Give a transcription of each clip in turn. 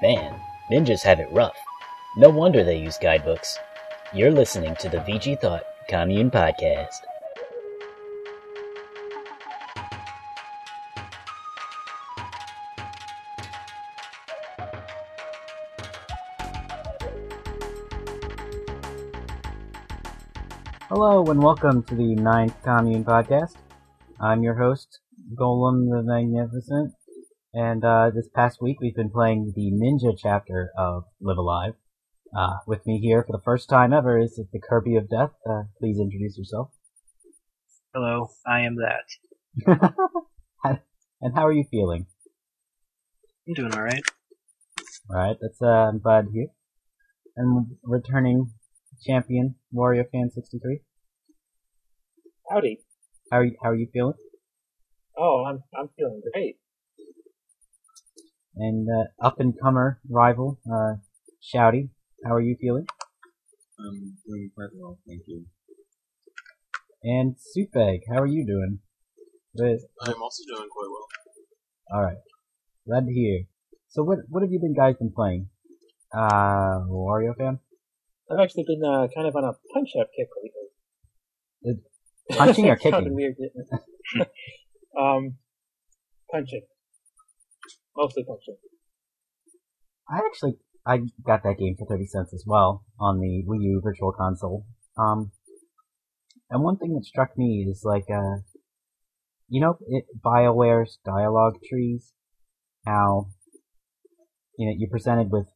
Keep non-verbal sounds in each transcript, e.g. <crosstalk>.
Man, ninjas have it rough. No wonder they use guidebooks. You're listening to the VG Thought Commune Podcast. Hello and welcome to the Ninth Commune Podcast. I'm your host, Golem the Magnificent, and uh, this past week we've been playing the Ninja chapter of Live A Live. Uh, with me here for the first time ever is the Kirby of Death. Uh, please introduce yourself. Hello, I am that. <laughs> and how are you feeling? I'm doing alright. Alright, that's, uh, I'm glad to hear. And returning champion, Wario Fan 63. Howdy. How are you, how are you feeling? Oh, I'm I'm feeling great. And, uh, up and comer rival, uh, Shouty. How are you feeling? I'm doing quite well, thank you. And Soupbag, how are you doing? Good. I'm also doing quite well. All right. Glad to hear. So what what have you been guys been playing? Uh, Wario fan? I've actually been uh, kind of on a Punch Out kick lately. Punching or <laughs> kicking? weird, <laughs> <laughs> um, punching. Mostly punching. I actually I got that game for thirty cents as well on the Wii U Virtual Console. Um, and one thing that struck me is like uh, you know, it Bioware's dialogue trees, how you know you're presented with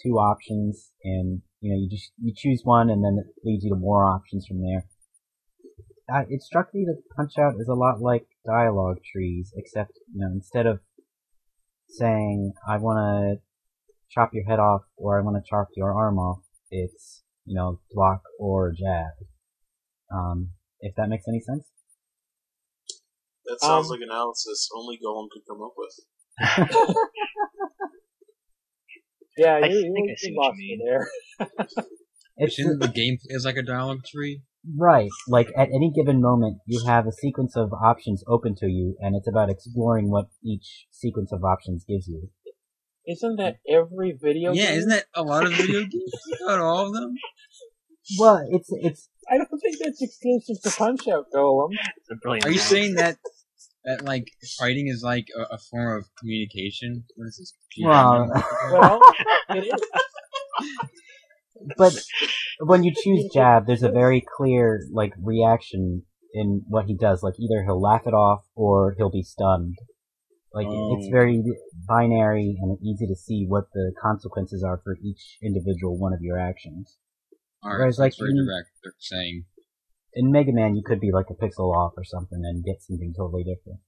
two options and you know you just you choose one and then it leads you to more options from there. Uh, it struck me that Punch Out is a lot like dialogue trees, except you know instead of saying I want to chop your head off or I want to chop your arm off, it's you know block or jab. Um, if that makes any sense. That sounds Um, like analysis only Golem could come up with. Yeah, I you, you, think I see what you lost me mean. there. <laughs> It's Shouldn't the game is like a dialogue tree? Right. Like at any given moment, you have a sequence of options open to you, and it's about exploring what each sequence of options gives you. Isn't that every video Yeah, game? isn't that a lot of <laughs> video games? Not all of them. Well, it's it's I don't think that's exclusive to Punch Out, Golem. It's a brilliant. Are you saying that <laughs> that like fighting is like a, a form of communication? What is this? well, <laughs> Well, it is. But when you choose <laughs> jab, there's a very clear like reaction in what he does. Like either he'll laugh it off or he'll be stunned. Like it's Oh. very binary and easy to see what the consequences are for each individual one of your actions. All right, Whereas, so like, very you- direct. They're saying In Mega Man, you could be like a pixel off or something and get something totally different.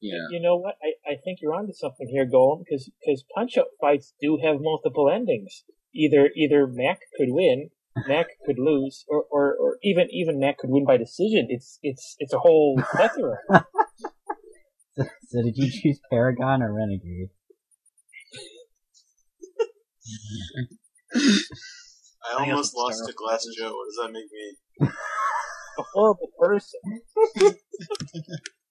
yeah. You know what? I, I think you're onto something here, Golem, because because Punch Out fights do have multiple endings. Either either Mac could win, Mac could lose, or, or, or even even Mac could win by decision. It's it's it's a whole <laughs> plethora. So, so did you choose Paragon or Renegade? I I almost guess lost it's to Glass Joe. What does that make me? a horrible person. <laughs>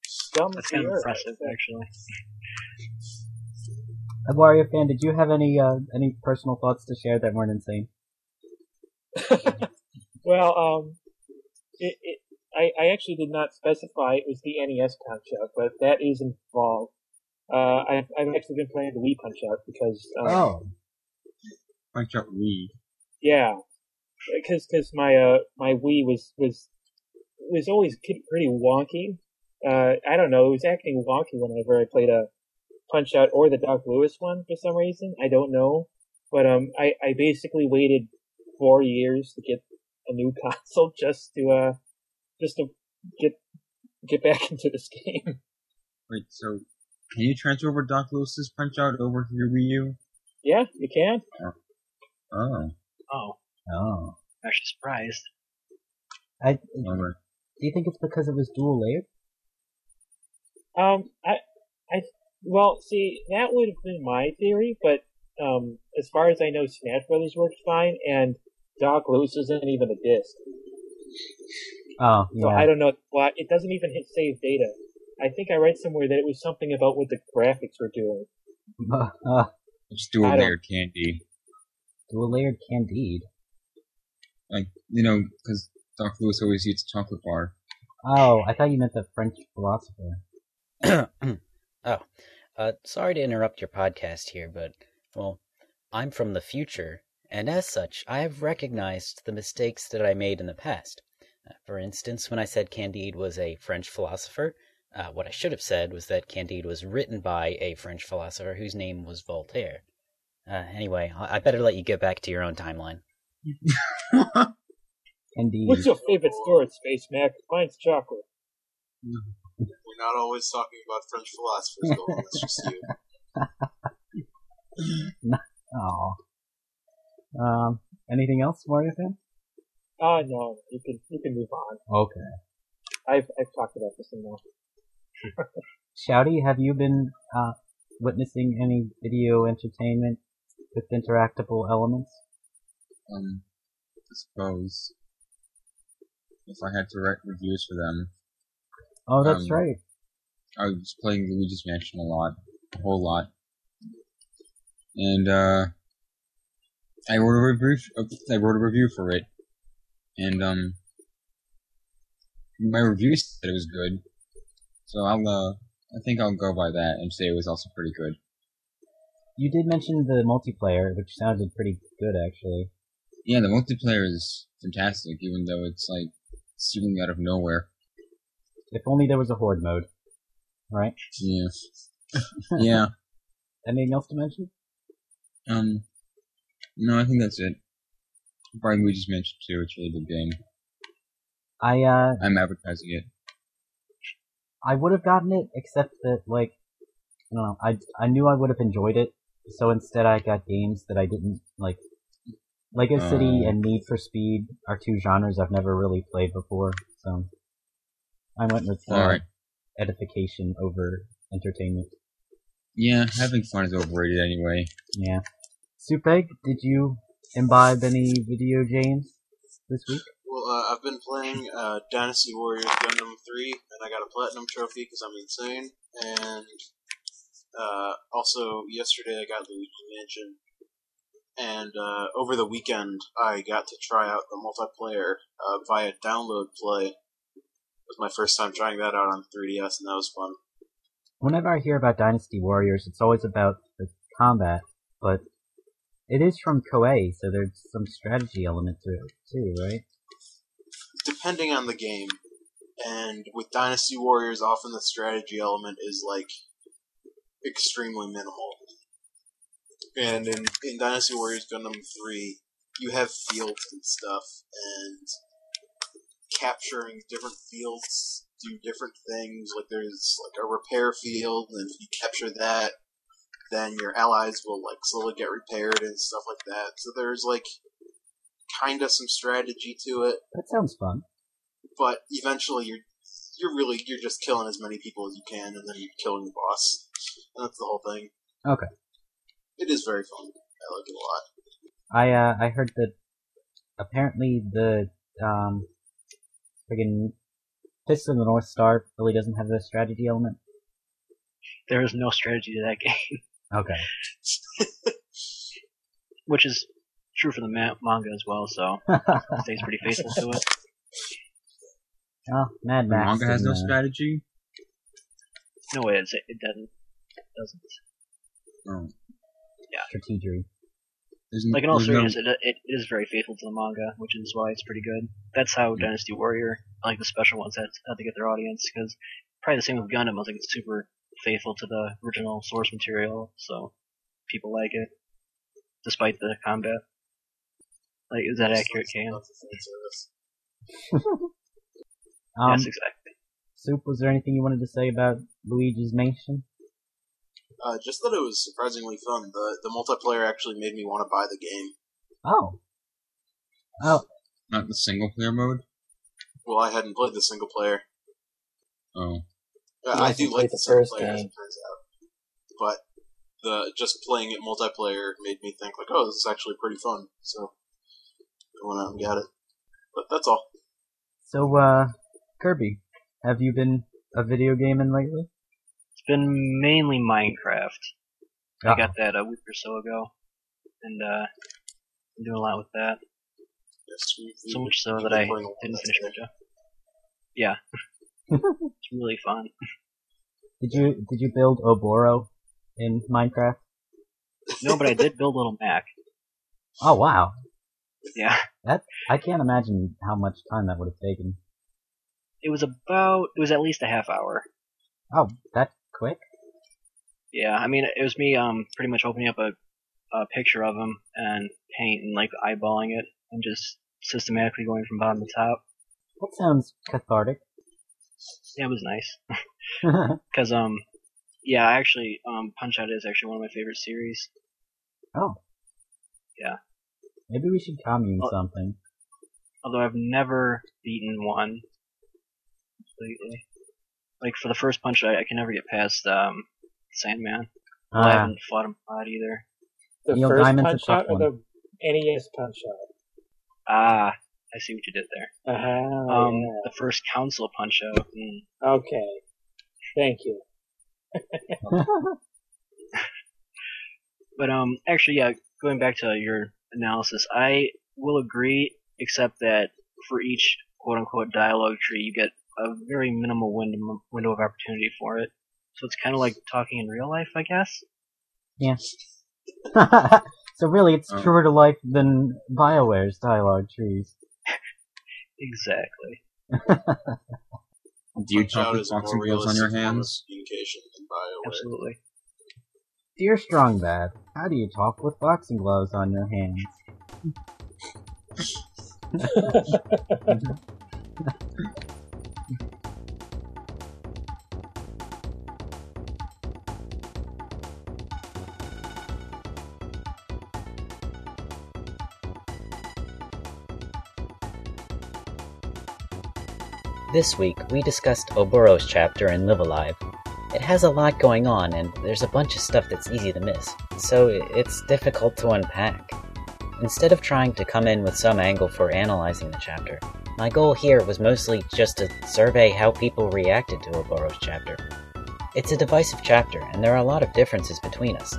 Scum That's kind of impressive, actually. A Wario fan, did you have any uh, any personal thoughts to share that weren't insane? <laughs> Well, um, it, it, I, I actually did not specify it was the NES Punch Out, but that is involved. Uh, I've, I've actually been playing the Wii Punch Out because, um, Oh, Punch out Wii. yeah, because cause my uh my Wii was was was always pretty wonky. Uh, I don't know, it was acting wonky whenever I played a Punch Out or the Doc Louis one for some reason. I don't know, but um, I I basically waited four years to get a new <laughs> console just to uh just to get get back <laughs> into this game. Wait, so can you transfer over Doc Louis's Punch Out over to your Wii U? yeah, you can. Oh, Oh, oh. I'm actually surprised. I, do you think it's because it was dual layered? Um, I, I, well, see, that would have been my theory, but um, as far as I know, Smash Brothers works fine, and Doc Louis isn't even a disc, Oh, so. I don't know why it doesn't even hit save data. I think I read somewhere that it was something about what the graphics were doing. <laughs> Just do a I layered candy. Do a layered Candide. Like, you know, because Doc Louis always eats chocolate bar. Oh, I thought you meant the French philosopher. <clears throat> oh, uh, sorry to interrupt your podcast here, but, well, I'm from the future, and as such, I have recognized the mistakes that I made in the past. Uh, for instance, when I said Candide was a French philosopher, uh, what I should have said was that Candide was written by a French philosopher whose name was Voltaire. Uh, anyway, I I better let you get back to your own timeline. <laughs> Candide. What's your favorite store at Space Mac? Mine's chocolate. We're not always talking about French philosophers, Golem. It's just you. <laughs> Oh. Um, anything else, Mario fan? Oh no, you can you can move on. Okay. I've I've talked about this enough. <laughs> Shouty, have you been uh, witnessing any video entertainment with interactable elements? Um, I suppose if I had to write reviews for them, Oh, that's Um, right. I was playing Luigi's Mansion a lot, a whole lot, and uh, I wrote a review. I wrote a review for it, and um, my review said it was good, so I'll uh, I think I'll go by that and say it was also pretty good. You did mention the multiplayer, which sounded pretty good, actually. Yeah, the multiplayer is fantastic, even though it's like seemingly out of nowhere. If only there was a horde mode. Right? Yeah, <laughs> <laughs> yeah. Anything else to mention? Um, no, I think that's it. Probably just mentioned 2, it's a really good game. I, uh, I'm advertising it. I would have gotten it, except that, like, I don't know, I, I knew I would have enjoyed it, so instead I got games that I didn't, like, Lego City Oh. and Need for Speed are two genres I've never really played before, so I went with uh, Alright. edification over entertainment. Yeah, having fun is overrated anyway. Yeah. Supeg, did you imbibe any video games this week? Well, uh, I've been playing uh, Dynasty Warriors Gundam 3, and I got a platinum trophy because I'm insane. And uh, also, yesterday I got Luigi Mansion. And uh, over the weekend, I got to try out the multiplayer uh, via download play. It was my first time trying that out on 3DS, and that was fun. Whenever I hear about Dynasty Warriors, it's always about the combat, but it is from Koei, so there's some strategy element to it too, right? depending on the game. And with Dynasty Warriors, often the strategy element is like extremely minimal. And in, in Dynasty Warriors Gundam 3, you have fields and stuff, and capturing different fields do different things. Like there's like a repair field, and if you capture that, then your allies will like slowly get repaired and stuff like that. So there's like kind of some strategy to it That sounds fun. but eventually you're you're really you're just killing as many people as you can, and then you're killing the boss. And that's the whole thing. Okay. It is very fun. I like it a lot. I uh I heard that apparently the um friggin' Fist of the North Star really doesn't have the strategy element. There is no strategy to that <laughs> game, Okay. <laughs> which is true for the ma- manga as well. So it <laughs> stays pretty faithful to it. oh, Mad The Max. manga has no uh, strategy. No way, it's, it doesn't. It doesn't. Oh, strategy. There's, Like in all there's no- seriousness, it, it it is very faithful to the manga, which is why it's pretty good. That's how Dynasty Warrior, like the special ones, had how to get their audience. Because probably the same with Gundam. I was like, it's super faithful to the original source material, so people like it, despite the combat. Like, is that accurate, Cam? Not the fan service. <laughs> Um, yes, exactly. Soup, was there anything you wanted to say about Luigi's Mansion? Uh, just that it was surprisingly fun. The the multiplayer actually made me want to buy the game. Oh. Oh, not the single player mode. Well, I hadn't played the single player. Oh, Uh, You I do like the the single first player, as game. it turns out. But the just playing it multiplayer made me think like, oh, this is actually pretty fun. So I went out and got it. But that's all. so, uh, Kirby, have you been a video gaming lately? It's been mainly Minecraft. I got that a week or so ago, and uh, I'm doing a lot with that. Yes, we- we- So much so that I playing a lot didn't finish that. Ninja. Yeah, <laughs> it's really fun. Did you did you build Oboro in Minecraft? No, but I did build Little Mac. Oh wow, Yeah, That I can't imagine how much time that would have taken. it was about it was at least a half hour. Oh, that quick? Yeah, I mean it was me um pretty much opening up a, a picture of him and paint and like eyeballing it and just systematically going from bottom to top. That sounds cathartic. Yeah, it was nice. <laughs> <laughs> Cause um, yeah, I actually, um, Punch Out is actually one of my favorite series. oh. Yeah. Maybe we should commune Oh. something. Although I've never beaten one completely. Like for the first Punch Out, I can never get past um Sandman. Well, I Ah, haven't fought him a lot either. The Neil first Diamond's punch tough out or the NES punch out? Ah, I see what you did there. Uh-huh, Um, yeah. the first Council Punch Out. Mm, Okay. Thank you. But um, actually, yeah, going back to your analysis, I will agree, except that for each quote unquote dialogue tree, you get a very minimal window window of opportunity for it. So it's kind of like talking in real life, I guess. yeah. <laughs> so really, it's Oh. truer to life than Bioware's dialogue trees. <laughs> Exactly. Do you Punch talk with more boxing gloves on your realistic form of hands? Communication than BioWare. Absolutely. Dear Strongbad, how do you talk with boxing gloves on your hands? <laughs> This week, we discussed Oboro's chapter in Live A Live. It has a lot going on, and there's a bunch of stuff that's easy to miss, so it's difficult to unpack. Instead of trying to come in with some angle for analyzing the chapter, my goal here was mostly just to survey how people reacted to Oboro's chapter. It's a divisive chapter, and there are a lot of differences between us.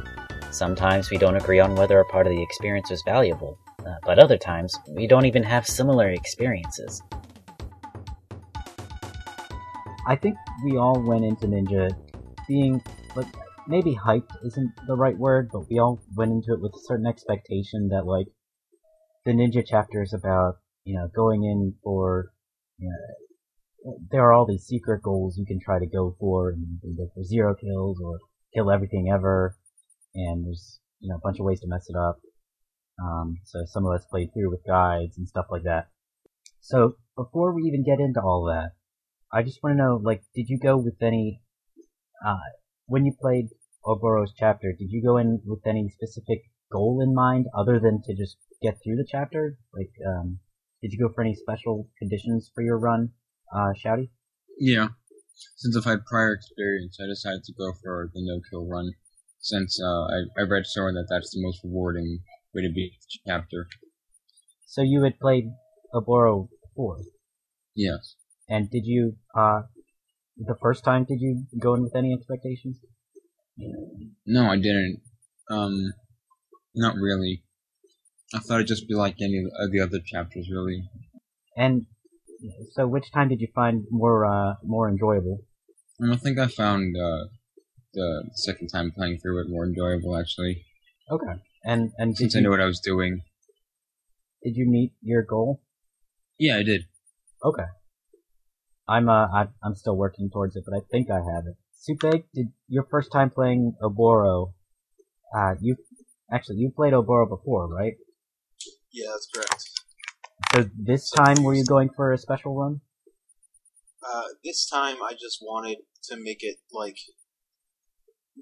Sometimes we don't agree on whether a part of the experience was valuable, uh, but other times we don't even have similar experiences. I think we all went into Ninja being, like, maybe hyped isn't the right word, but we all went into it with a certain expectation that, like, the Ninja chapter is about, you know, going in for, you know, there are all these secret goals you can try to go for, and go for zero kills or kill everything ever, and there's, you know, a bunch of ways to mess it up. Um, so some of us played through with guides and stuff like that. So before we even get into all that, I just want to know, like, did you go with any, uh, when you played Oboro's chapter, did you go in with any specific goal in mind other than to just get through the chapter? Like, um, did you go for any special conditions for your run, uh, Shouty? Yeah. Since I've had prior experience, I decided to go for the no-kill run. Since uh, I, I read somewhere that that's the most rewarding way to beat the chapter. So you had played Oboro before, Yes. And did you, uh, the first time did you go in with any expectations? No, I didn't. Um, not really. I thought it'd just be like any of the other chapters, really. And so which time did you find more, uh, more enjoyable? I think I found uh, the second time playing through it more enjoyable, actually. Okay. And, and Since I you, knew what I was doing. did you meet your goal? Yeah, I did. Okay. I'm uh I, I'm still working towards it, but I think I have it. Supeg, did your first time playing Oboro? Uh, you actually you played Oboro before, right? Yeah, that's correct. So this time were you going for a special run? Uh, this time, I just wanted to make it like.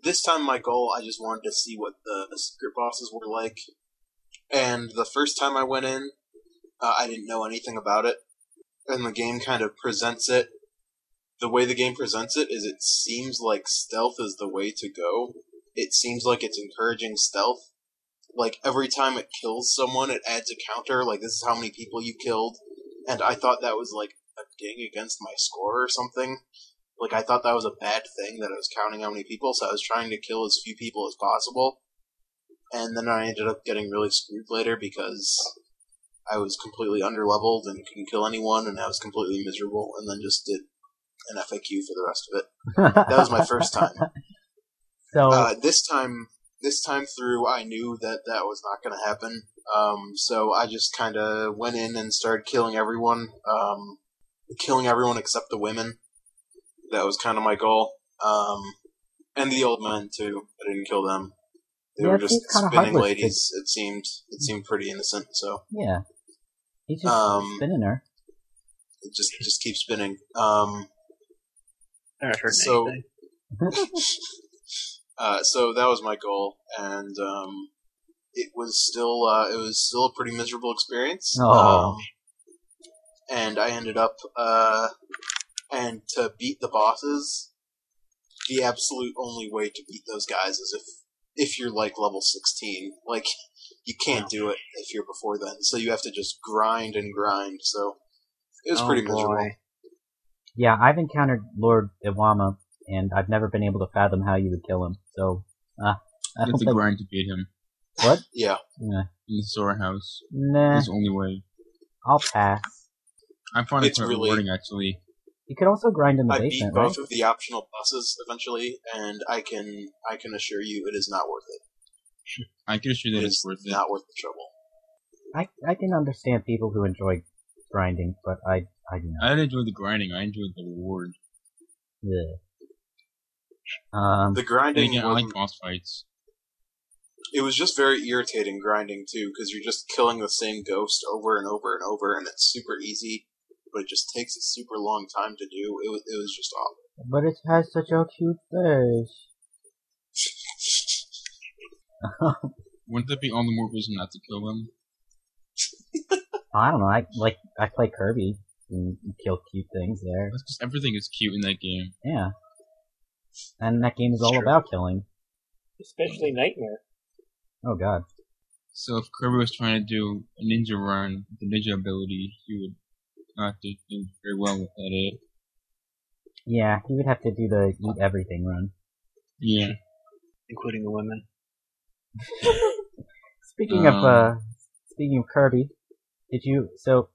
This time, my goal, I just wanted to see what the, the secret bosses were like. And the first time I went in, uh, I didn't know anything about it. And the game kind of presents it. The way the game presents it is it seems like stealth is the way to go. It seems like it's encouraging stealth. Like every time it kills someone, it adds a counter. Like this is how many people you killed. And I thought that was like a ding against my score or something. Like I thought that was a bad thing that I was counting how many people, so I was trying to kill as few people as possible. And then I ended up getting really screwed later because I was completely underleveled and couldn't kill anyone, and I was completely miserable, and then just did an FAQ for the rest of it. That was my first time. <laughs> so Uh, this time, this time through, I knew that that was not going to happen. Um, so I just kind of went in and started killing everyone, um, killing everyone except the women. That was kind of my goal. Um, and the old men too. I didn't kill them. They Yeah, were just spinning ladies. It seemed it seemed pretty innocent. So yeah, he's just um, spinning her. it just just keep spinning. Um, I haven't So- <laughs> Uh, so that was my goal, and um, it was still uh, it was still a pretty miserable experience. Um, and I ended up uh, and to beat the bosses, the absolute only way to beat those guys is if if you're like level sixteen. Like you can't do it if you're before then, so you have to just grind and grind. So it was Oh, pretty boy. miserable. Yeah, I've encountered Lord Iwama, and I've never been able to fathom how you would kill him. So, uh, I You have hope to that, grind to beat him what? Yeah, Nah, in the storehouse. nah, That's the only way. I'll pass. I find it It's quite really- rewarding, actually. You could also grind in the I beat basement, right? both of the optional bosses eventually, and I can I can assure you it is not worth it. I can assure you that It it's worth it. not worth the trouble. I I can understand people who enjoy grinding, but I I do not. I didn't enjoy the grinding. I enjoyed the reward. Yeah. Um, The And grinding again, I like boss fights. it was just very irritating grinding too because you're just killing the same ghost over and over and over, and it's super easy, but it just takes a super long time to do. It was it was just awful. but it has such a cute face. Wouldn't that be all the more reason not to kill them? I don't know. I like I play Kirby and kill cute things there. That's because everything is cute in that game. Yeah. And that game is all Sure. about killing. Especially Nightmare. Oh god. So if Kirby was trying to do a ninja run, with the ninja ability, he would not do, do very well with that. Eh? Yeah, he would have to do the eat everything run. Yeah. including the women. <laughs> Speaking of Um, uh speaking of Kirby, did you so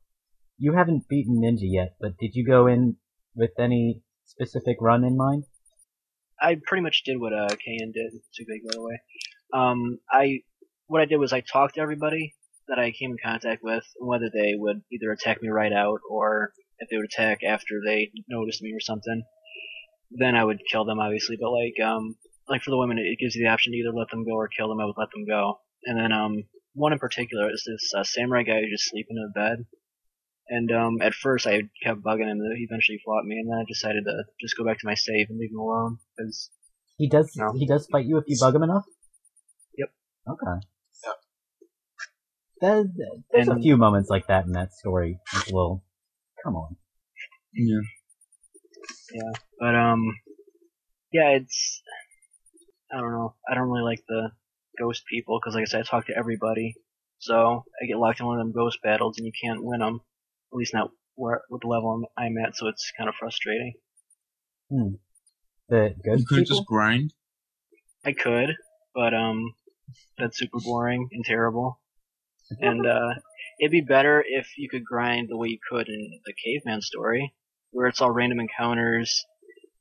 you haven't beaten Ninja yet, but did you go in with any specific run in mind? I pretty much did what uh, Kayan did. Too big, by the way. Um, I what I did was I talked to everybody that I came in contact with, whether they would either attack me right out or if they would attack after they noticed me or something. Then I would kill them, obviously. But like, um, like for the women, it gives you the option to either let them go or kill them. I would let them go. And then um, one in particular is this uh, samurai guy who's just sleeping in the bed. And um, at first I kept bugging him. He eventually fought me, and then I decided to just go back to my save and leave him alone because He does No. he does fight you if you bug him enough? Yep. Okay. Yep. There, there's a few moments like that in that story. It's a little come on. Yeah. Yeah. But um, yeah, it's I don't know. I don't really like the ghost people because, like I said, I talk to everybody, so I get locked in one of them ghost battles and you can't win them. At least not where with the level I'm, I'm at, so it's kind of frustrating. Hmm. The good You couldn't people? just grind. I could, but um, that's super boring and terrible. <laughs> And uh, it'd be better if you could grind the way you could in the caveman story, where it's all random encounters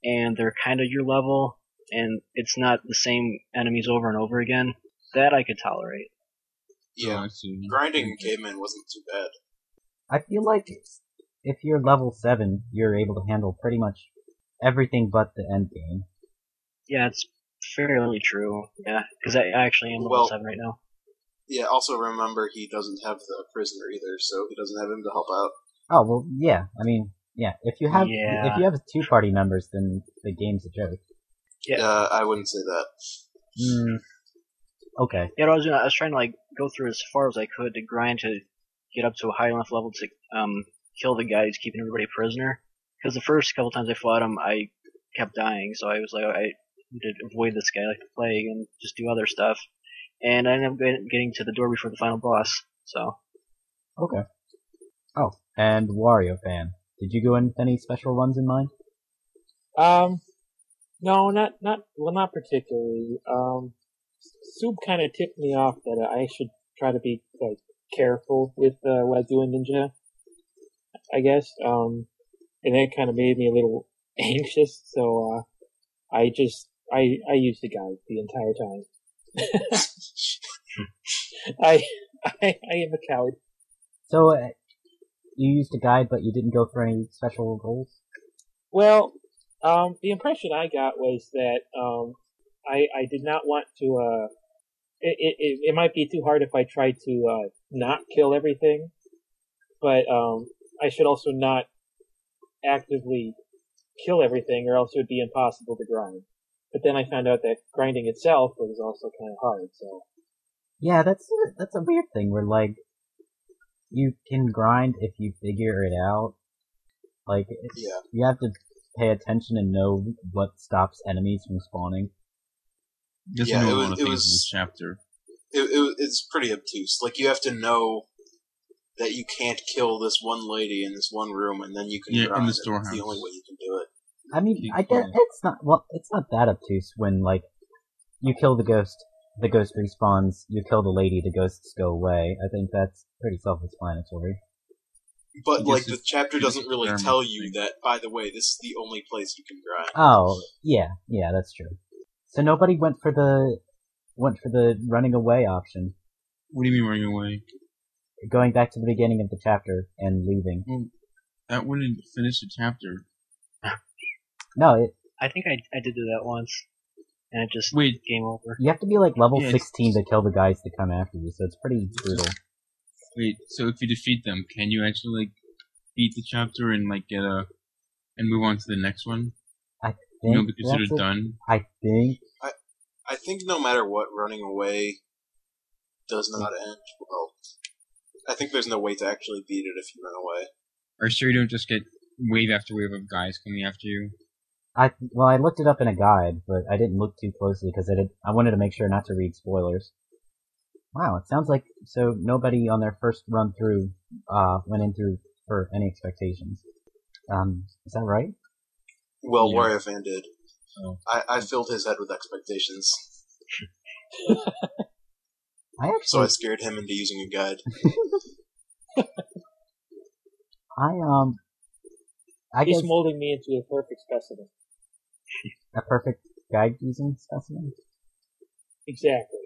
and they're kind of your level, and it's not the same enemies over and over again. That I could tolerate. Yeah, grinding in caveman wasn't too bad. I feel like if you're level seven, you're able to handle pretty much everything but the end game. Yeah, it's fairly true. Yeah, because I I actually am level Well- seven right now. Yeah, also remember he doesn't have the prisoner either, so he doesn't have him to help out. Oh well, yeah. I mean, yeah. If you have Yeah. if you have two party members, then the game's a joke. Yeah. Uh, I wouldn't say that. Mm, okay. Yeah, I was doing, I was trying to like go through as far as I could to grind to get up to a high enough level to um kill the guy who's keeping everybody prisoner. Because the first couple times I fought him, I kept dying, so I was like, I need to avoid this guy like the plague and just do other stuff. And I ended up getting to the door before the final boss. So Okay. Oh, and Wario fan. Did you go in with any special runs in mind? Um, no, not not well, not particularly. Um, Soup kind of tipped me off that I should try to be like careful with uh, what I do in Ninja. I guess. Um, and that kind of made me a little <laughs> anxious. So uh, I just I I used the guide the entire time. <laughs> I, I I am a coward. So uh, you used a guide, but you didn't go for any special goals. Well, um, the impression I got was that um, I I did not want to. Uh, it, it it might be too hard if I tried to uh, not kill everything, but um, I should also not actively kill everything, or else it would be impossible to grind. But then I found out that grinding itself was also kind of hard. So Yeah, that's a, that's a weird thing where like you can grind if you figure it out. Like it's, Yeah. you have to pay attention and know what stops enemies from spawning. That's Yeah, yeah, it was- it was- this chapter. It, it, it's pretty obtuse. Like you have to know that you can't kill this one lady in this one room, and then you can Yeah, in grind the it. It's the only way you can do it. I mean, Keep I get going. it's not well, it's not that obtuse when like you kill the ghost, the ghost respawns. You kill the lady, the ghosts go away. I think that's pretty self-explanatory. But like the chapter doesn't really tell you that. By the way, this is the only place you can grind. Oh, yeah, yeah, that's true. So nobody went for the went for the running away option, What do you mean running away? going back to the beginning of the chapter and leaving. That wouldn't finish the chapter. No, it, I think I I did do that once, and it just Wait, game over. you have to be like level Yeah, it's- 16 to kill the guys that come after you, so it's pretty brutal. Wait. So if you defeat them, can you actually like beat the chapter and like get a and move on to the next one? I You know, think be considered a- done. I think I, I think no matter what, running away does not end well. I think there's no way to actually beat it if you run away. Are you sure you don't just get wave after wave of guys coming after you? I well I looked it up in a guide, but I didn't look too closely because I did I wanted to make sure not to read spoilers. Wow, it sounds like so nobody on their first run through uh went in through for any expectations. Um, is that right? Well, Yeah. Wario Fan did. Oh. I, I filled his head with expectations, <laughs> I actually so I scared him into using a guide. <laughs> I um I he's guess molding me into a perfect specimen. a perfect guide using specimen. Exactly.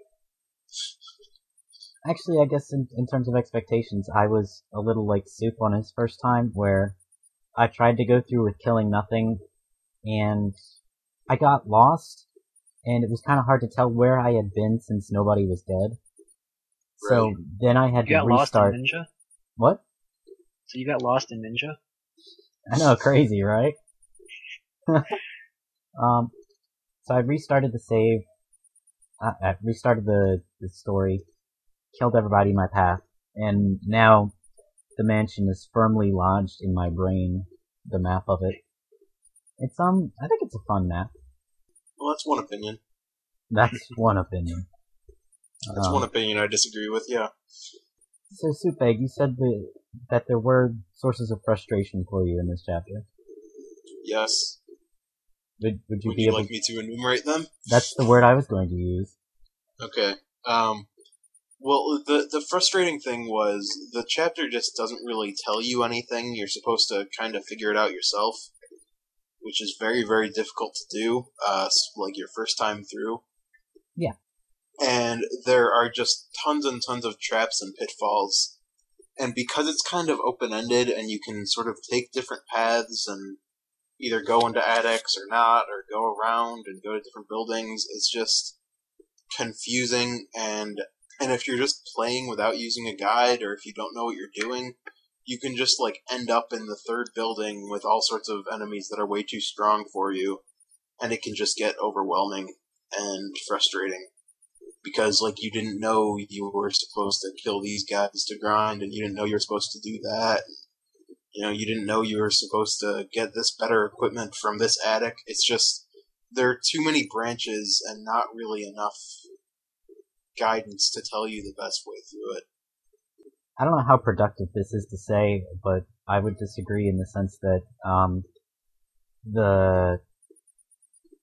Actually, I guess in, in terms of expectations, I was a little like soup on his first time, where I tried to go through with killing nothing, and I got lost, and it was kind of hard to tell where I had been since nobody was dead. So then I had You to got lost in restart. Ninja. What? So you got lost in Ninja. I know, crazy, right? <laughs> um, so I restarted the save, uh, I restarted the, the story, killed everybody in my path, and now the mansion is firmly lodged in my brain, the map of it. It's, um, I think it's a fun map. Well, that's one opinion. That's <laughs> one opinion. That's Um, one opinion I disagree with. Yeah. So, Supeg, you said the, that there were sources of frustration for you in this chapter. Yes. Would, would you Would be you able like me to enumerate them? That's the word I was going to use. Okay. Um, well, the the frustrating thing was the chapter just doesn't really tell you anything. You're supposed to kind of figure it out yourself, which is very very difficult to do. Uh, like your first time through. Yeah. And there are just tons and tons of traps and pitfalls, and because it's kind of open ended and you can sort of take different paths and either go into attics or not, or go around and go to different buildings, it's just confusing and and if you're just playing without using a guide or if you don't know what you're doing, you can just like end up in the third building with all sorts of enemies that are way too strong for you and it can just get overwhelming and frustrating because like you didn't know you were supposed to kill these guys to grind and you didn't know you were supposed to do that. You know, you didn't know you were supposed to get this better equipment from this attic. It's just there are too many branches and not really enough guidance to tell you the best way through it. I don't know how productive this is to say, but I would disagree in the sense that um, the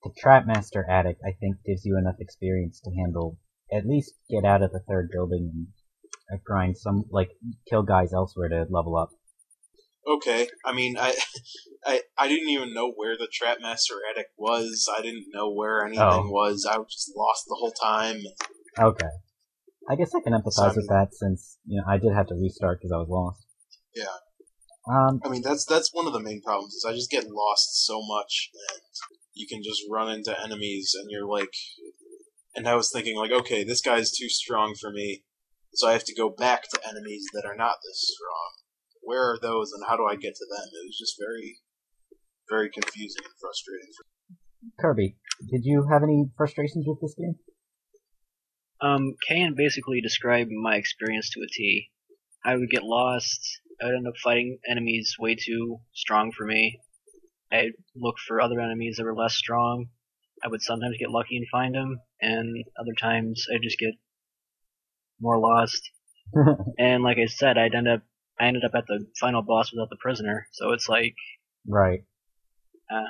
the Trapmaster Attic, I think, gives you enough experience to handle at least get out of the third building and uh, grind some like kill guys elsewhere to level up. Okay, I mean, I, <laughs> I, I didn't even know where the Trapmaster attic was. I didn't know where anything Oh. was. I was just lost the whole time. Okay. I guess I can empathize So, I with that since you know I did have to restart because I was lost. Yeah. Um. I mean, that's that's one of the main problems. Is I just get lost so much, and you can just run into enemies, and you're like, and I was thinking like, okay, this guy's too strong for me, so I have to go back to enemies that are not this strong. Where are those, and how do I get to them? It was just very, very confusing and frustrating. Kirby, did you have any frustrations with this game? Um, Kayan basically described my experience to a T. I would get lost. I would end up fighting enemies way too strong for me. I'd look for other enemies that were less strong. I would sometimes get lucky and find them, and other times I'd just get more lost. <laughs> and like I said, I'd end up I ended up at the final boss without the prisoner. So it's like right. Uh.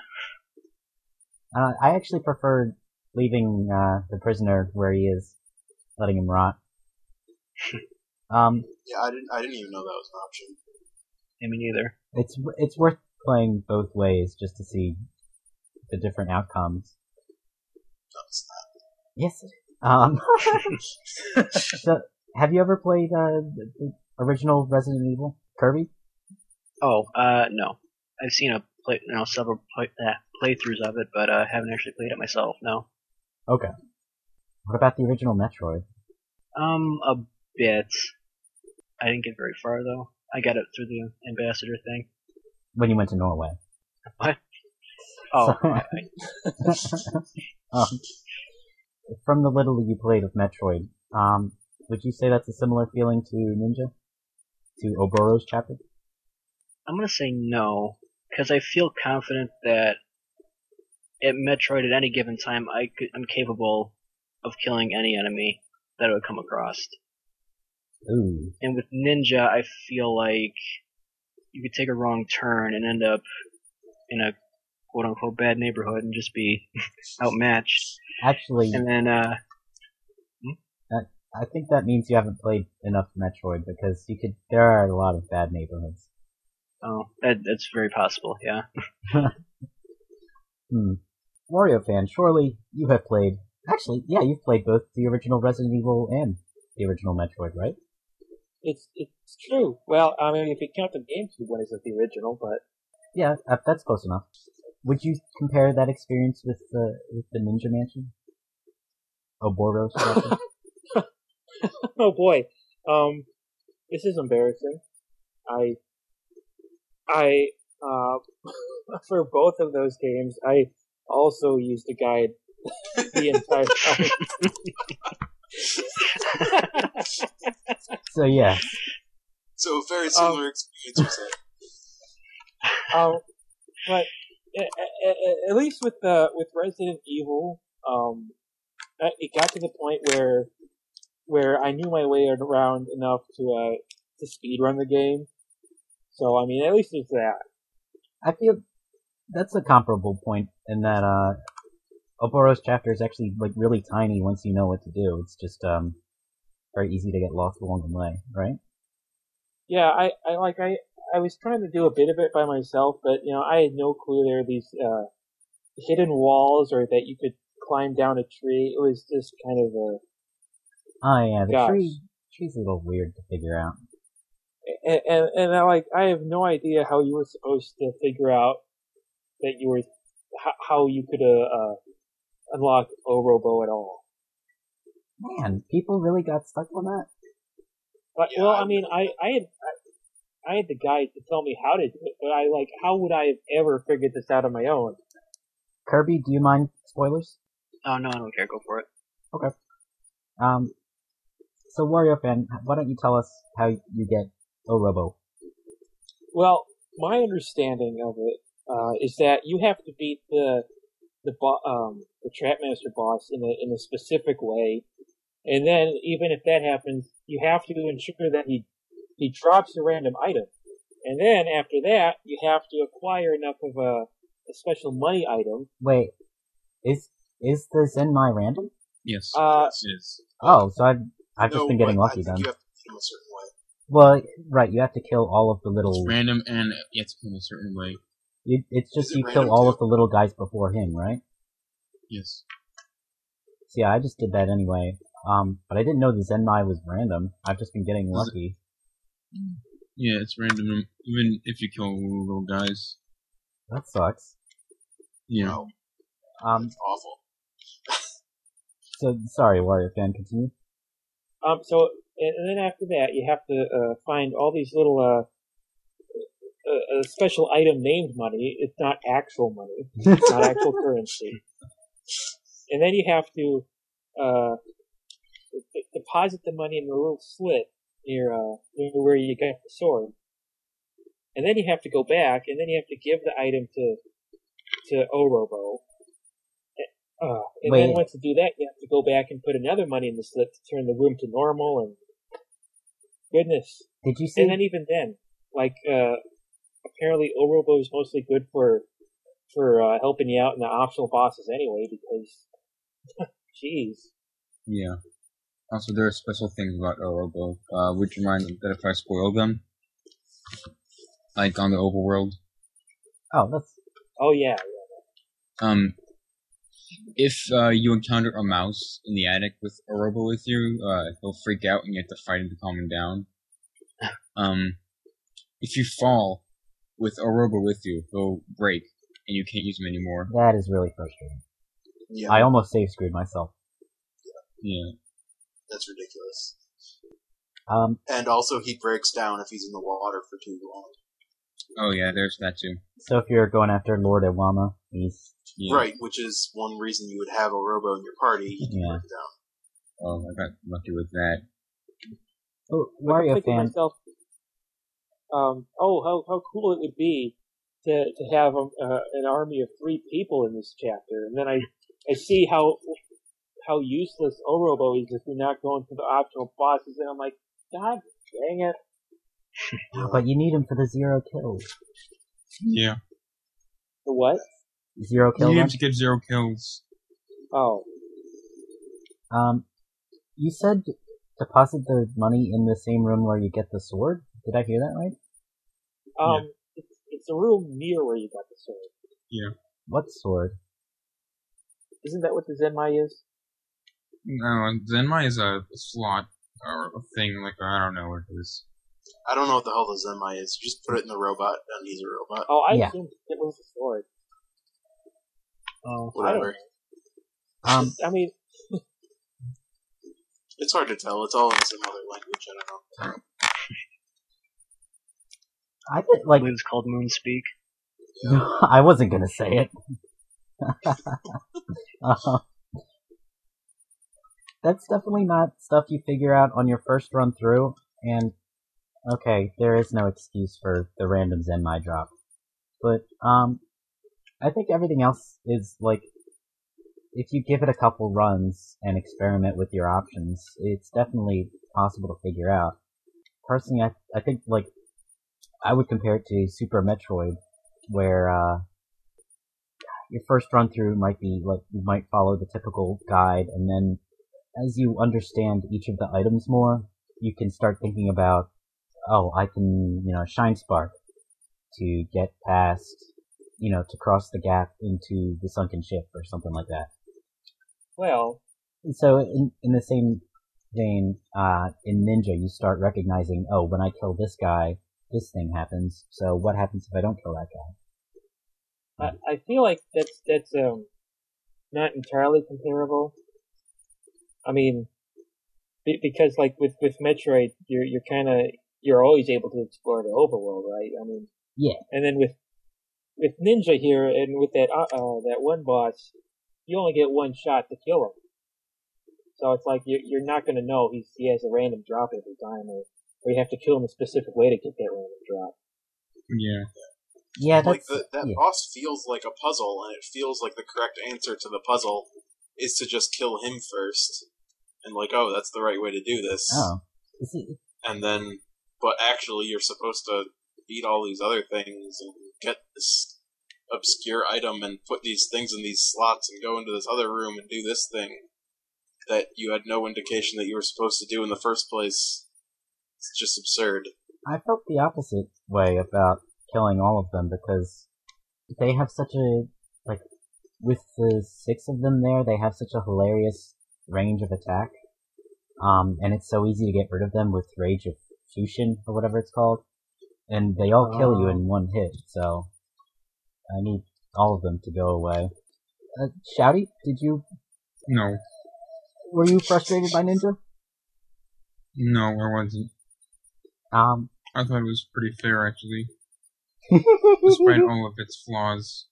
Uh, I actually preferred leaving uh, the prisoner where he is, letting him rot. um, Yeah, I didn't, I didn't even know that was an option. I mean either. it's it's worth playing both ways just to see the different outcomes. No, it's Yes. Um, <laughs> so, have you ever played uh, the, the original Resident Evil, Kirby? Oh, uh, no. I've seen a play, you know, several play, uh, playthroughs of it, but uh, haven't actually played it myself. No. Okay. What about the original Metroid? Um, a bit. I didn't get very far though. I got it through the ambassador thing. When you went to Norway. What? Oh, So- I, I, um, from the little you played of Metroid, um, would you say that's a similar feeling to Ninja? To Oboro's chapter? I'm gonna say no, because I feel confident that at Metroid at any given time, I could, I'm capable of killing any enemy that I would come across. Ooh. And with Ninja, I feel like you could take a wrong turn and end up in a quote unquote bad neighborhood and just be <laughs> outmatched. Actually, And then, uh, I think that means you haven't played enough Metroid because you could. There are a lot of bad neighborhoods. oh, that, that's very possible, yeah. <laughs> Hmm. Wario fan, surely you have played. Actually, yeah, you've played both the original Resident Evil and the original Metroid, right? It's it's true. Well, I mean, if you count the GameCube one as the original, but Yeah, uh, that's close enough. Would you compare that experience with the with the Ninja Mansion? Chapter? <laughs> oh boy, um, this is embarrassing. I, I, uh, <laughs> for both of those games, I also used a guide the entire time. so yeah, So very similar experience was that. um, but at, at, at least with the with Resident Evil, um, uh, it got to the point where where I knew my way around enough to uh to speed run the game. So I mean, at least there's that. I feel that's a comparable point in that uh, Oboro's chapter is actually like really tiny once you know what to do. It's just um very easy to get lost along the way, right? Yeah, I, I like I I was trying to do a bit of it by myself, but you know I had no clue there are these uh, hidden walls or that you could climb down a tree. It was just kind of a Oh yeah, the Gosh. tree tree's a little weird to figure out. and, and and I like I have no idea how you were supposed to figure out that you were how, how you could uh, uh unlock Orobo at all. Man, people really got stuck on that. But, Yeah, well, I I mean, I I had I, I had the guide to tell me how to do it, but I like how would I have ever figured this out on my own? Kirby, do you mind spoilers? Oh, no, I don't care, go for it. Okay. Um, so Wario fan, why don't you tell us how you get Orobo? Well, my understanding of it uh, is that you have to beat the the bo- um, the Trapmaster boss in a in a specific way, and then even if that happens, you have to ensure that he he drops a random item, and then after that, you have to acquire enough of a, a special money item. Wait, Is is this in my random? Yes. Uh, it is. Oh, so I've I've just been getting lucky I then. think you have to hit him a certain way. Well, right, you have to kill all of the It's little. random and you have to put in a certain way. You, it's just it you kill all too? of the little guys before him, right? Yes. See, I just did that anyway. Um, but I didn't know the Zenmai was random. I've just been getting lucky. Yeah, it's random even if you kill little guys. That sucks. Yeah. Wow, Um, it's awful. <laughs> so sorry, Wario fan, continue. Um, so, and, and then after that, you have to uh, find all these little uh, uh, special item named money. It's not actual money. It's <laughs> not actual currency. And then you have to uh, d- deposit the money in a little slit near uh, near where you got the sword. And then you have to go back, and then you have to give the item to to Orobo. Uh, and then once you do that, you have to go back and put another money in the slit to turn the room to normal. And goodness, Did you see? and then even then, like uh, apparently Orobo is mostly good for for uh, helping you out in the optional bosses anyway, because <laughs> jeez. Yeah. Also, there are special things about Orobo, uh, which remind me that if I spoil them, like on the overworld, oh, that's Oh yeah, um, if uh, you encounter a mouse in the attic with Orobo with you, uh, he'll freak out and you have to fight him to calm him down. Um, if you fall with Orobo with you, he'll break and you can't use him anymore. that is really frustrating. Yeah, I almost save screwed myself. Yeah. that's ridiculous. Um, And also, he breaks down if he's in the water for too long. Oh yeah, there's that too. so if you're going after Lord Iwama, he's Yeah. Right, which is one reason you would have a robo in your party. He can Yeah. break down. Oh, I got lucky with that. oh, I'm Wario thinking to fan. myself, um, oh how how cool it would be to to have um, uh, an army of three people in this chapter, and then I I see how how useless Orobo is if you're not going for the optional bosses, and I'm like, God dang it. <laughs> But you need him for the zero kills. Yeah. The what? Zero You kill need him to get zero kills. Oh, Um, you said deposit the money in the same room where you get the sword. Did I hear that right? Um, it's, it's a room near where you got the sword. Yeah. What sword? Isn't that what the Zenmai is? No, Zenmai is a slot or a thing like I don't know what it is. I don't know what the hell the Zenmai is. You just put it in the robot, and he's a robot. Oh, I Yeah. assumed it was a sword. Oh, Whatever. Um, <laughs> I mean, It's hard to tell. It's all in some other language. I don't know. I did I like. it's called Moonspeak. <laughs> I wasn't gonna say it. Uh, <laughs> that's definitely not stuff you figure out on your first run through. And okay, there is no excuse for the random Zenmai drop. But um, I think everything else is like, if you give it a couple runs and experiment with your options, it's definitely possible to figure out. Personally, I I think like I would compare it to Super Metroid, where uh, your first run through might be like you might follow the typical guide, and then as you understand each of the items more, you can start thinking about, oh, I can you know shine spark to get past, you know, to cross the gap into the sunken ship or something like that. well, And so in in the same vein, uh, in Ninja, you start recognizing, oh, when I kill this guy, this thing happens. So what happens if I don't kill that guy? I, I feel like that's that's um not entirely comparable. I mean, be, because like with with Metroid, you're you're kind of you're always able to explore the overworld, right? I mean, Yeah. And then with with Ninja here and with that uh, uh that one boss, you only get one shot to kill him. So it's like you're you're not gonna know he's he has a random drop every time, or or you have to kill him a specific way to get that random drop. Yeah. Yeah, like the, that yeah. boss feels like a puzzle, and it feels like the correct answer to the puzzle is to just kill him first, and like, oh, that's the right way to do this. Oh, And then, but actually, you're supposed to beat all these other things and get this obscure item and put these things in these slots and go into this other room and do this thing that you had no indication that you were supposed to do in the first place. It's just absurd. I felt the opposite way about killing all of them because they have such a like with the six of them there, they have such a hilarious range of attack. Um, and it's so easy to get rid of them with Rage of Fusion or whatever it's called. And they all kill you in one hit, so I need all of them to go away. Uh, Shouty, did you No, were you frustrated by Ninja? no, I wasn't. Um, I thought it was pretty fair actually, <laughs> despite all of its flaws.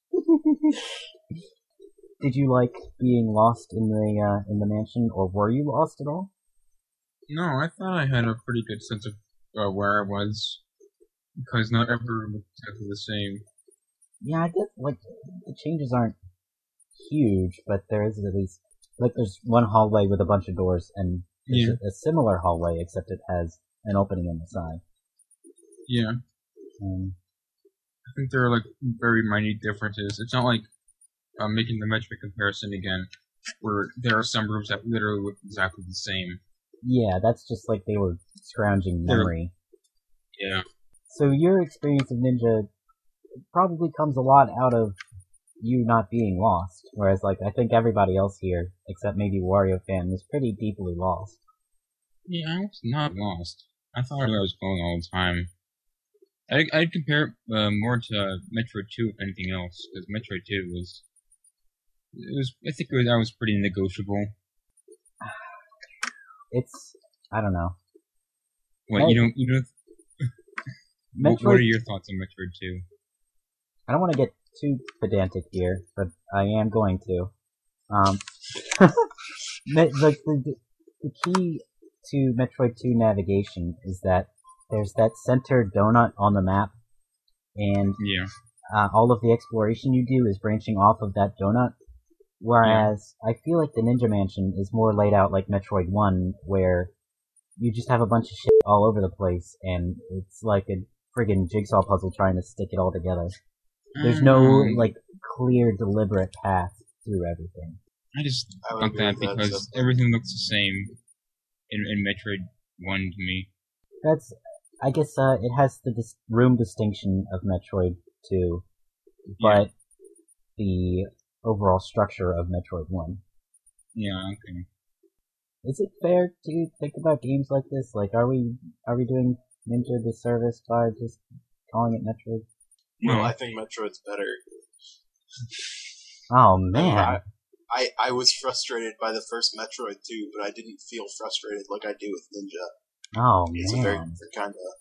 did you like being lost in the uh, in the mansion, or were you lost at all? No, I thought I had a pretty good sense of uh, where I was, because not every room was exactly the same. Yeah, I guess like the changes aren't huge, but there is at least like there's one hallway with a bunch of doors, and there's Yeah. a, a similar hallway except it has an opening in the side. Yeah, Um, I think there are like very minute differences. It's not like uh, making the Metroid comparison again, where there are some rooms that literally look exactly the same. yeah, that's just like they were scrounging They're- memory. Yeah, So your experience of Ninja probably comes a lot out of you not being lost, whereas like I think everybody else here, except maybe Wario fan, was pretty deeply lost. yeah, I was not lost. I thought I was going all the time. I I'd compare it uh, more to Metroid Two if anything else, because Metroid Two was it was I think it was, that was pretty negotiable. It's I don't know. What you don't you don't <laughs> What, what are your thoughts on Metroid 2? I don't want to get too pedantic here, but I am going to. Um, <laughs> me- the, the, the key to Metroid 2 navigation is that there's that center donut on the map, and Yeah. uh, all of the exploration you do is branching off of that donut. Whereas I feel like the Ninja Mansion is more laid out like Metroid 1, where you just have a bunch of shit all over the place, and it's like a friggin' jigsaw puzzle trying to stick it all together. There's no Um, like clear, deliberate path through everything. I just I would got that because everything looks the same in, in Metroid 1 to me. That's, I guess, uh, it has the dis- room distinction of Metroid 2, but the overall structure of Metroid 1. Yeah, okay. Is it fair to think about games like this? Like, are we are we doing Ninja a disservice by just calling it Metroid? No, No. I think Metroid's better. Oh man, I, I I was frustrated by the first Metroid too, but I didn't feel frustrated like I do with Ninja. oh It's a very different kind of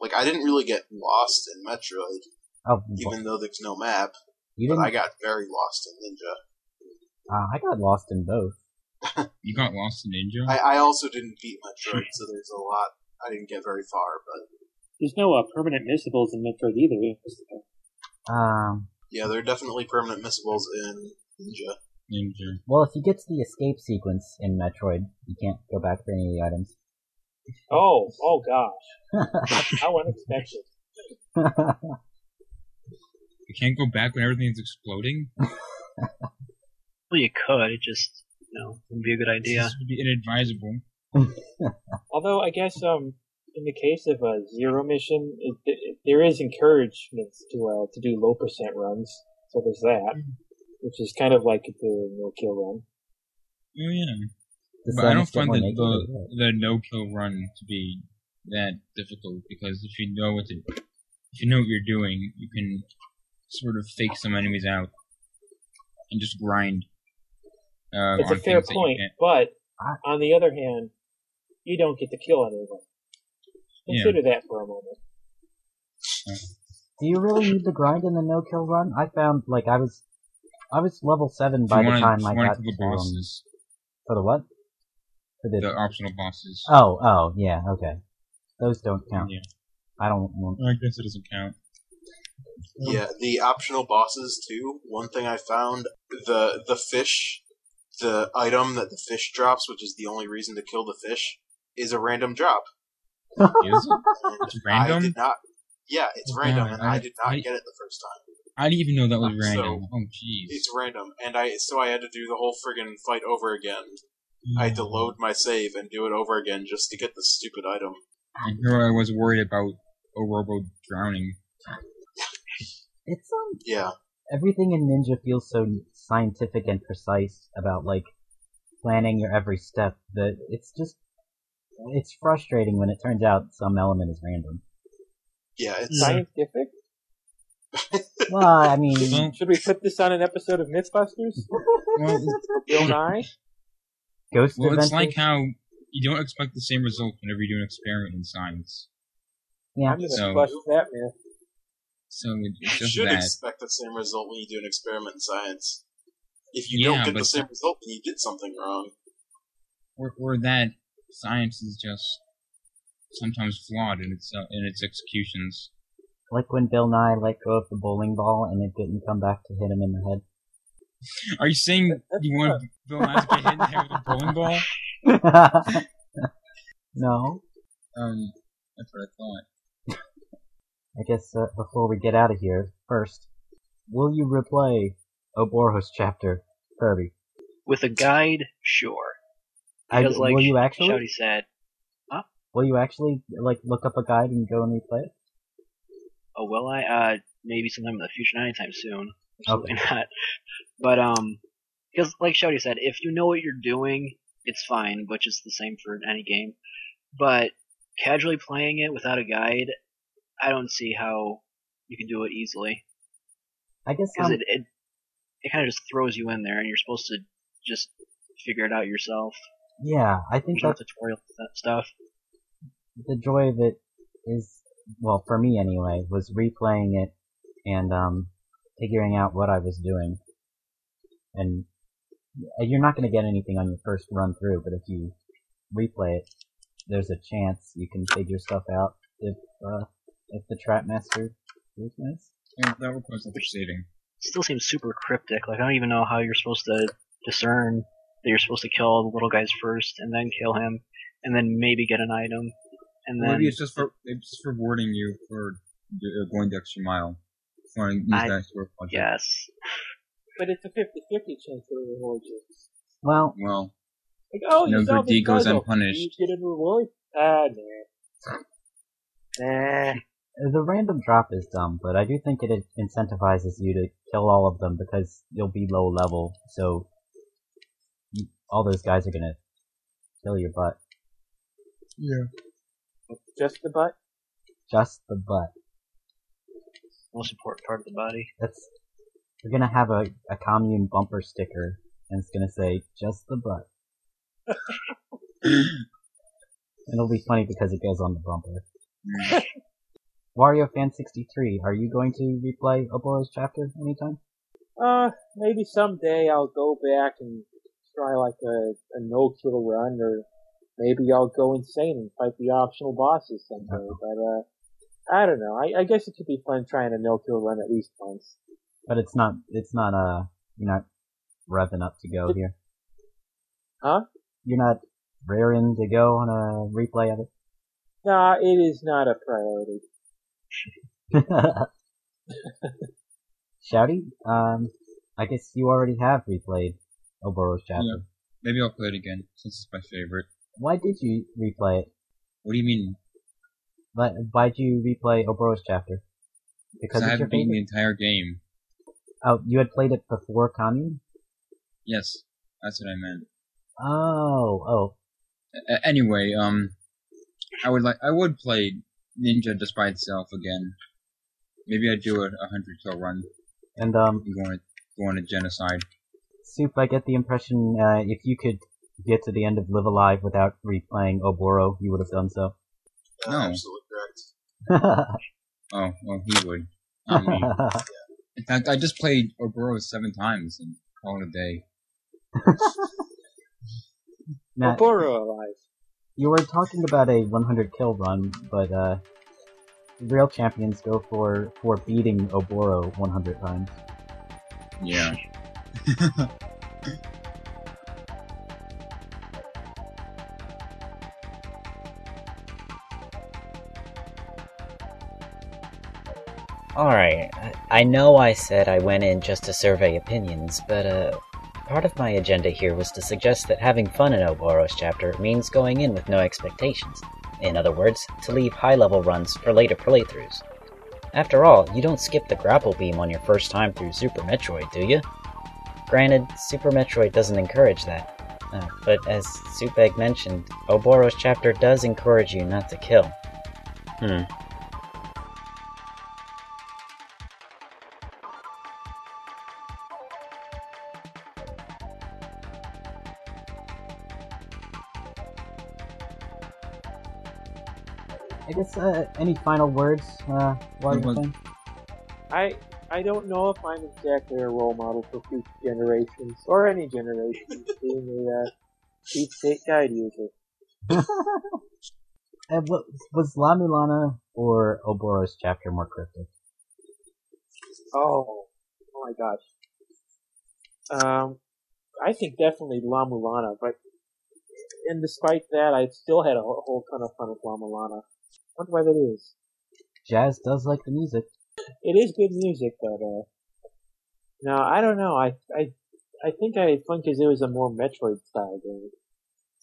like I didn't really get lost in Metroid, Oh, even though there's no map. you But didn't. I got very lost in Ninja. uh, I got lost in both. <laughs> You got lost in Ninja? I, I also didn't beat Metroid, so there's a lot I didn't get very far. But There's no uh, permanent missables in Metroid either. Um, yeah, there are definitely permanent missables in Ninja. Ninja. well, if you get to the escape sequence in Metroid, you can't go back for any of the items. Oh, oh gosh. <laughs> How unexpected. You can't go back when everything's exploding? <laughs> Well, you could. It just, you know, wouldn't be a good idea. This would be inadvisable. <laughs> Although I guess um in the case of a zero mission, it, it, there is encouragement to uh, to do low percent runs. So there's that, which is kind of like the no kill run. Oh yeah. The But I don't find the, the, the no-kill run to be that difficult, because if you know what to, if you know what you're doing, you can sort of fake some enemies out and just grind. Uh, It's a fair things that you point, but on the other hand, you don't get to kill anyone. Yeah. Consider that for a moment. Do you really need to grind in the no kill run? I found like I was, I was level seven by the wanna- time if I you wanna got to the um, bosses, for the what? For the, the optional bosses. oh oh yeah okay, those don't count. Yeah. I don't want. I guess it doesn't count. Yeah, the optional bosses too. One thing I found the the fish, the item that the fish drops, which is the only reason to kill the fish, is a random drop. Is it? It's random? I did not. Yeah, it's Oh, random, God, and I, I- did not I- get it the first time. I didn't even know that was <laughs> So, random. oh, jeez. It's random, and I so I had to do the whole friggin' fight over again. I had to load my save and do it over again just to get the stupid item. And here I was worried about Orobo drowning. It's <laughs> um Yeah, everything in Ninja feels so scientific and precise about like planning your every step that it's just it's frustrating when it turns out some element is random. yeah, it's Scientific? Well, I mean, Should we put this on an episode of Mythbusters? well, Bill Nye? Ghost well, it's like how you don't expect the same result whenever you do an experiment in science. yeah, I'm gonna So- bust that myth. So it- you it's just should that. expect the same result when you do an experiment in science. If you Yeah, don't get the same result, then you did something wrong. or, or that science is just sometimes flawed in its uh, in its executions. Like when Bill Nye let go of the bowling ball and it didn't come back to hit him in the head. Are you saying you want Bill Nye to get hit in the head with a bowling ball? <laughs> no, Um, that's what I thought. I guess uh, before we get out of here, first, will you replay Oboros chapter, Kirby? With a guide, sure. I, Because, like will you actually? Shouty said, Will you actually like look up a guide and go and replay it? Oh, will I? Uh, maybe sometime in the future, not anytime soon. Absolutely Okay. <laughs> not. But, um, because, like Shouty said, if you know what you're doing, it's fine, which is the same for any game. But casually playing it without a guide, I don't see how you can do it easily. I guess Because um, it, it, it kind of just throws you in there, and you're supposed to just figure it out yourself. yeah, I think There's no that's tutorial stuff. the joy of it is well for me anyway was replaying it and um figuring out what I was doing and you're not going to get anything on your first run through but if you replay it there's a chance you can figure stuff out if uh if the trap master is nice Yeah, that requires after saving. still seems super cryptic. Like I don't even know how you're supposed to discern that you're supposed to kill the little guys first and then kill him and then maybe get an item and then maybe it's just for it's just rewarding you for uh, going the extra mile. For use I that sort of yes. But it's a 50-50 chance to reward you. well Well, Like, oh, No you good solved deed goes unpunished. You get a reward? Ah, nah. Nah. the random drop is dumb but I do think it incentivizes you to kill all of them because you'll be low level so all those guys are going to kill your butt yeah. Just the butt? just the butt Most important part of the body. That's we're gonna have a, a commune bumper sticker and it's gonna say just the butt. <laughs> It'll be funny because it goes on the bumper. <laughs> Wario Fan 63, are you going to replay Oboro's chapter anytime? Uh, maybe someday I'll go back and try like a, a no-kill run, or maybe I'll go insane and fight the optional bosses someday, <laughs> but uh, I don't know. I, I guess it could be fun trying a no-kill run at least once. But it's not it's not uh you're not revving up to go here. Huh? You're not raring to go on a replay of it. Nah, it is not a priority. <laughs> Shouty, um I guess you already have replayed Oboro's chapter. Yeah. Maybe I'll play it again since it's my favorite. Why did you replay it? What do you mean? Why, why'd you replay Oboro's chapter? Because I haven't beaten the entire game. Oh, you had played it before Commune? Yes, that's what I meant. Oh, oh. A- anyway, um, I would like I would play Ninja just by itself again. Maybe I'd do a, a hundred kill run And, um, and go on a go on a genocide. Soup, I get the impression, uh, if you could get to the end of Live A Live without replaying Oboro, you would have done so. Uh, No. Absolutely correct. <laughs> Oh, well, he would. Not me. In fact, I just played Oboro seven times and called it a day. <laughs> Matt, Oboro alive. you were talking about a 100 kill run, but, uh, real champions go for, for beating Oboro 100 times. Yeah. <laughs> Alright, I- know I said I went in just to survey opinions, but uh, part of my agenda here was to suggest that having fun in Oboros chapter means going in with no expectations. In other words, to leave high level runs for later playthroughs. After all, you don't skip the grapple beam on your first time through Super Metroid, do you? Granted, Super Metroid doesn't encourage that, uh, but as Supeg mentioned, Oboros chapter does encourage you not to kill. Hmm. Guess, uh, any final words, uh, while you're Well. I I don't know if I'm exactly a role model for future generations or any generation, <laughs> being a uh, cheap state guide user. <laughs> And what, was La Mulana or Oboros chapter more cryptic? Oh, oh my gosh. Um, I think definitely La Mulana, but and despite that, I still had a whole, whole ton of fun with La Mulana. Wonder why that is. Jazz does like the music. It is good music, but uh, no, I don't know. I I I think I had fun because it was a more Metroid style game.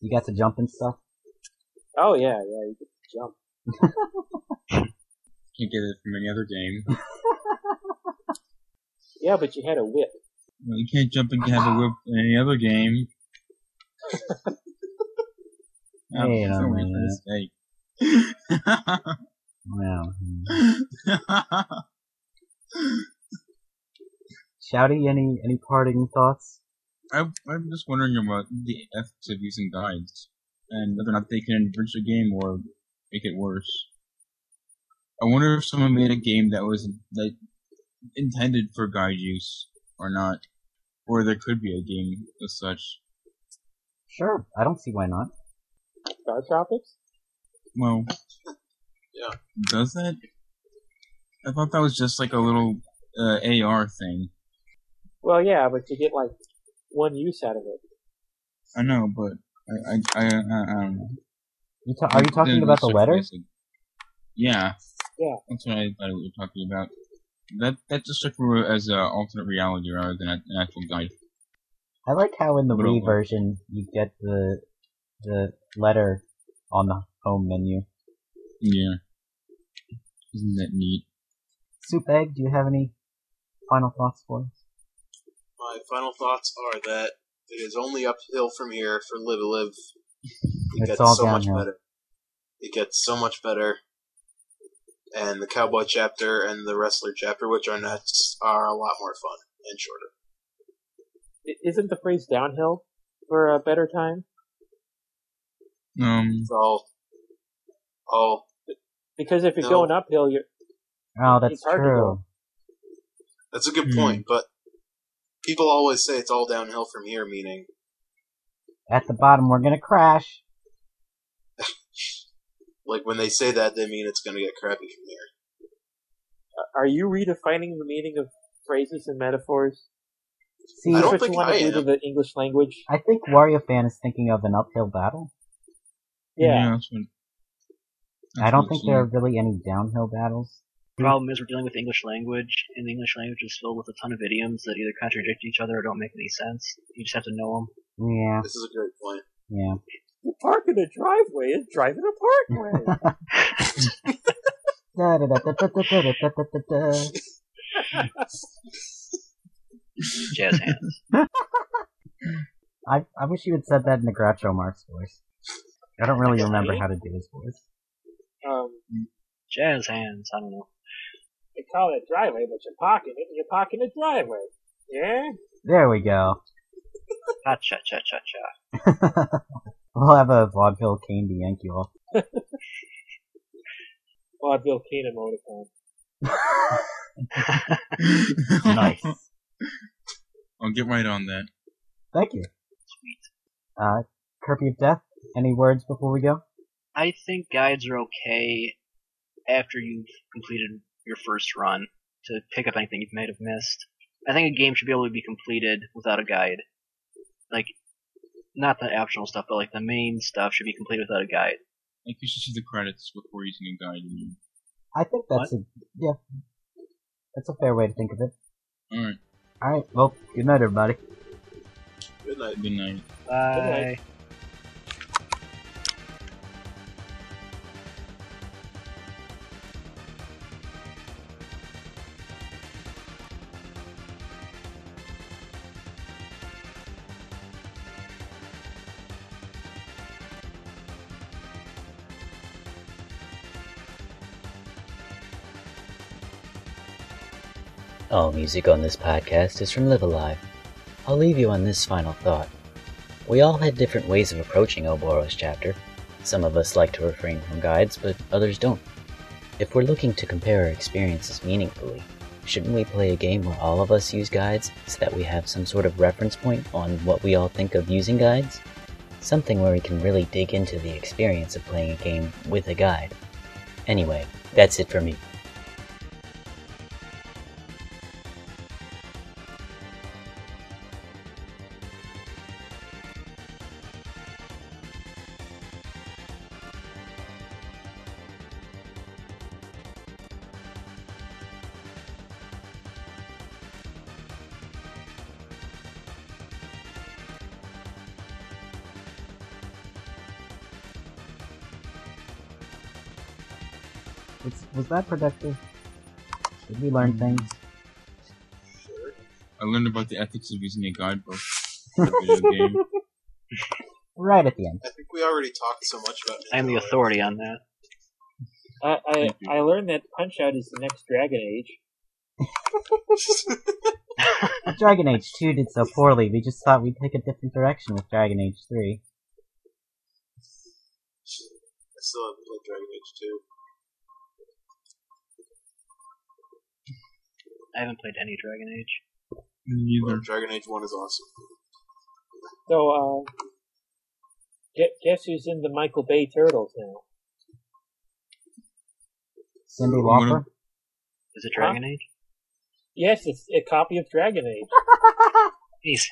You got to jump and stuff. Oh yeah, yeah, you could jump. <laughs> Can't get it from any other game. <laughs> Yeah, but you had a whip. Well, you can't jump and have a whip in any other game. <laughs> I'm Wait a so waiting minute. for this day. Wow. Shouty, any any parting thoughts? I, I'm just wondering about the ethics of using guides and whether or not they can enrich a game or make it worse. I wonder if someone made a game that was like intended for guide use or not, or there could be a game as such. Sure, I don't see why not. Star Tropics? Well, Yeah. Does that? I thought that was just like a little uh, AR thing. Well, yeah, but you get like one use out of it. I know, but I I I, I, I don't know. You ta- are you talking Then about the research letter? method. Yeah. Yeah. That's what I thought we were talking about. That that just took me as an alternate reality rather than an actual guide. I like how in the What Wii version you get the the letter on the home menu. Yeah. Isn't that neat? Soup Egg, do you have any final thoughts for us? My final thoughts are that it is only uphill from here for Live a Live. It It's gets all so much downhill. better. It gets so much better. And the Cowboy chapter and the Wrestler chapter, which are nuts, are a lot more fun and shorter. I- Isn't the phrase downhill for a better time? Um. It's all, all, Because if you're No. going uphill, you're Oh, that's It's hard to true. go. that's a good Hmm. point, but people always say it's all downhill from here, meaning At the bottom, we're gonna crash. <laughs> Like when they say that, they mean it's going to get crappy from here. are you redefining the meaning of phrases and metaphors? See, I don't think you want I to do to am. the English language? I think Wario fan is thinking of an uphill battle. Yeah. that's what, I don't think there are really any downhill battles. The problem is we're dealing with English language, and the English language is filled with a ton of idioms that either contradict each other or don't make any sense. You just have to know them. Yeah. This is a great point. Yeah. You park in a driveway and drive in a parkway. da, da, da, Jazz hands. <laughs> I I wish you had said that in the Groucho Marx voice. I don't really remember how to do his voice um, Jazz hands. I don't know. they call it driveway, but you're parking it, and you're parking a driveway. Yeah? There we go. Ha cha cha cha cha. we'll have a vaudeville cane to yank you off. Vaudeville Kane emoticon. <laughs> nice. I'll get right on that. Thank you. Sweet. Uh, Kirby of Death, any words before we go? I think guides are okay after you've completed your first run to pick up anything you might have missed. I think a game should be able to be completed without a guide. Like, not the optional stuff, but like the main stuff should be completed without a guide. Like you should see the credits before using a guide. I think that's a yeah. That's a fair way to think of it. Alright, Alright, well, good night, everybody. Good night. good night. Bye. All music on this podcast is from Live A Live. I'll leave you on this final thought. We all had different ways of approaching Oboros chapter. Some of us like to refrain from guides, but others don't. If we're looking to compare our experiences meaningfully, shouldn't we play a game where all of us use guides so that we have some sort of reference point on what we all think of using guides? Something where we can really dig into the experience of playing a game with a guide. Anyway, that's it for me. That productive? Did we learn hmm. things? I learned about the ethics of using a guidebook <laughs> for a video game. Right at the end. I think we already talked so much about. I am the authority on that. I, I Thank you. I learned that Punch Out is the next Dragon Age. <laughs> Dragon Age 2 did so poorly, we just thought we'd take a different direction with Dragon Age 3. I still haven't played Dragon Age 2. I haven't played any Dragon Age. Neither. But Dragon Age 1 is awesome. So, uh, guess who's in the Michael Bay Turtles now? Cindy One Lauper? Is it Dragon Age? Yes, it's a copy of Dragon Age. <laughs> Easy.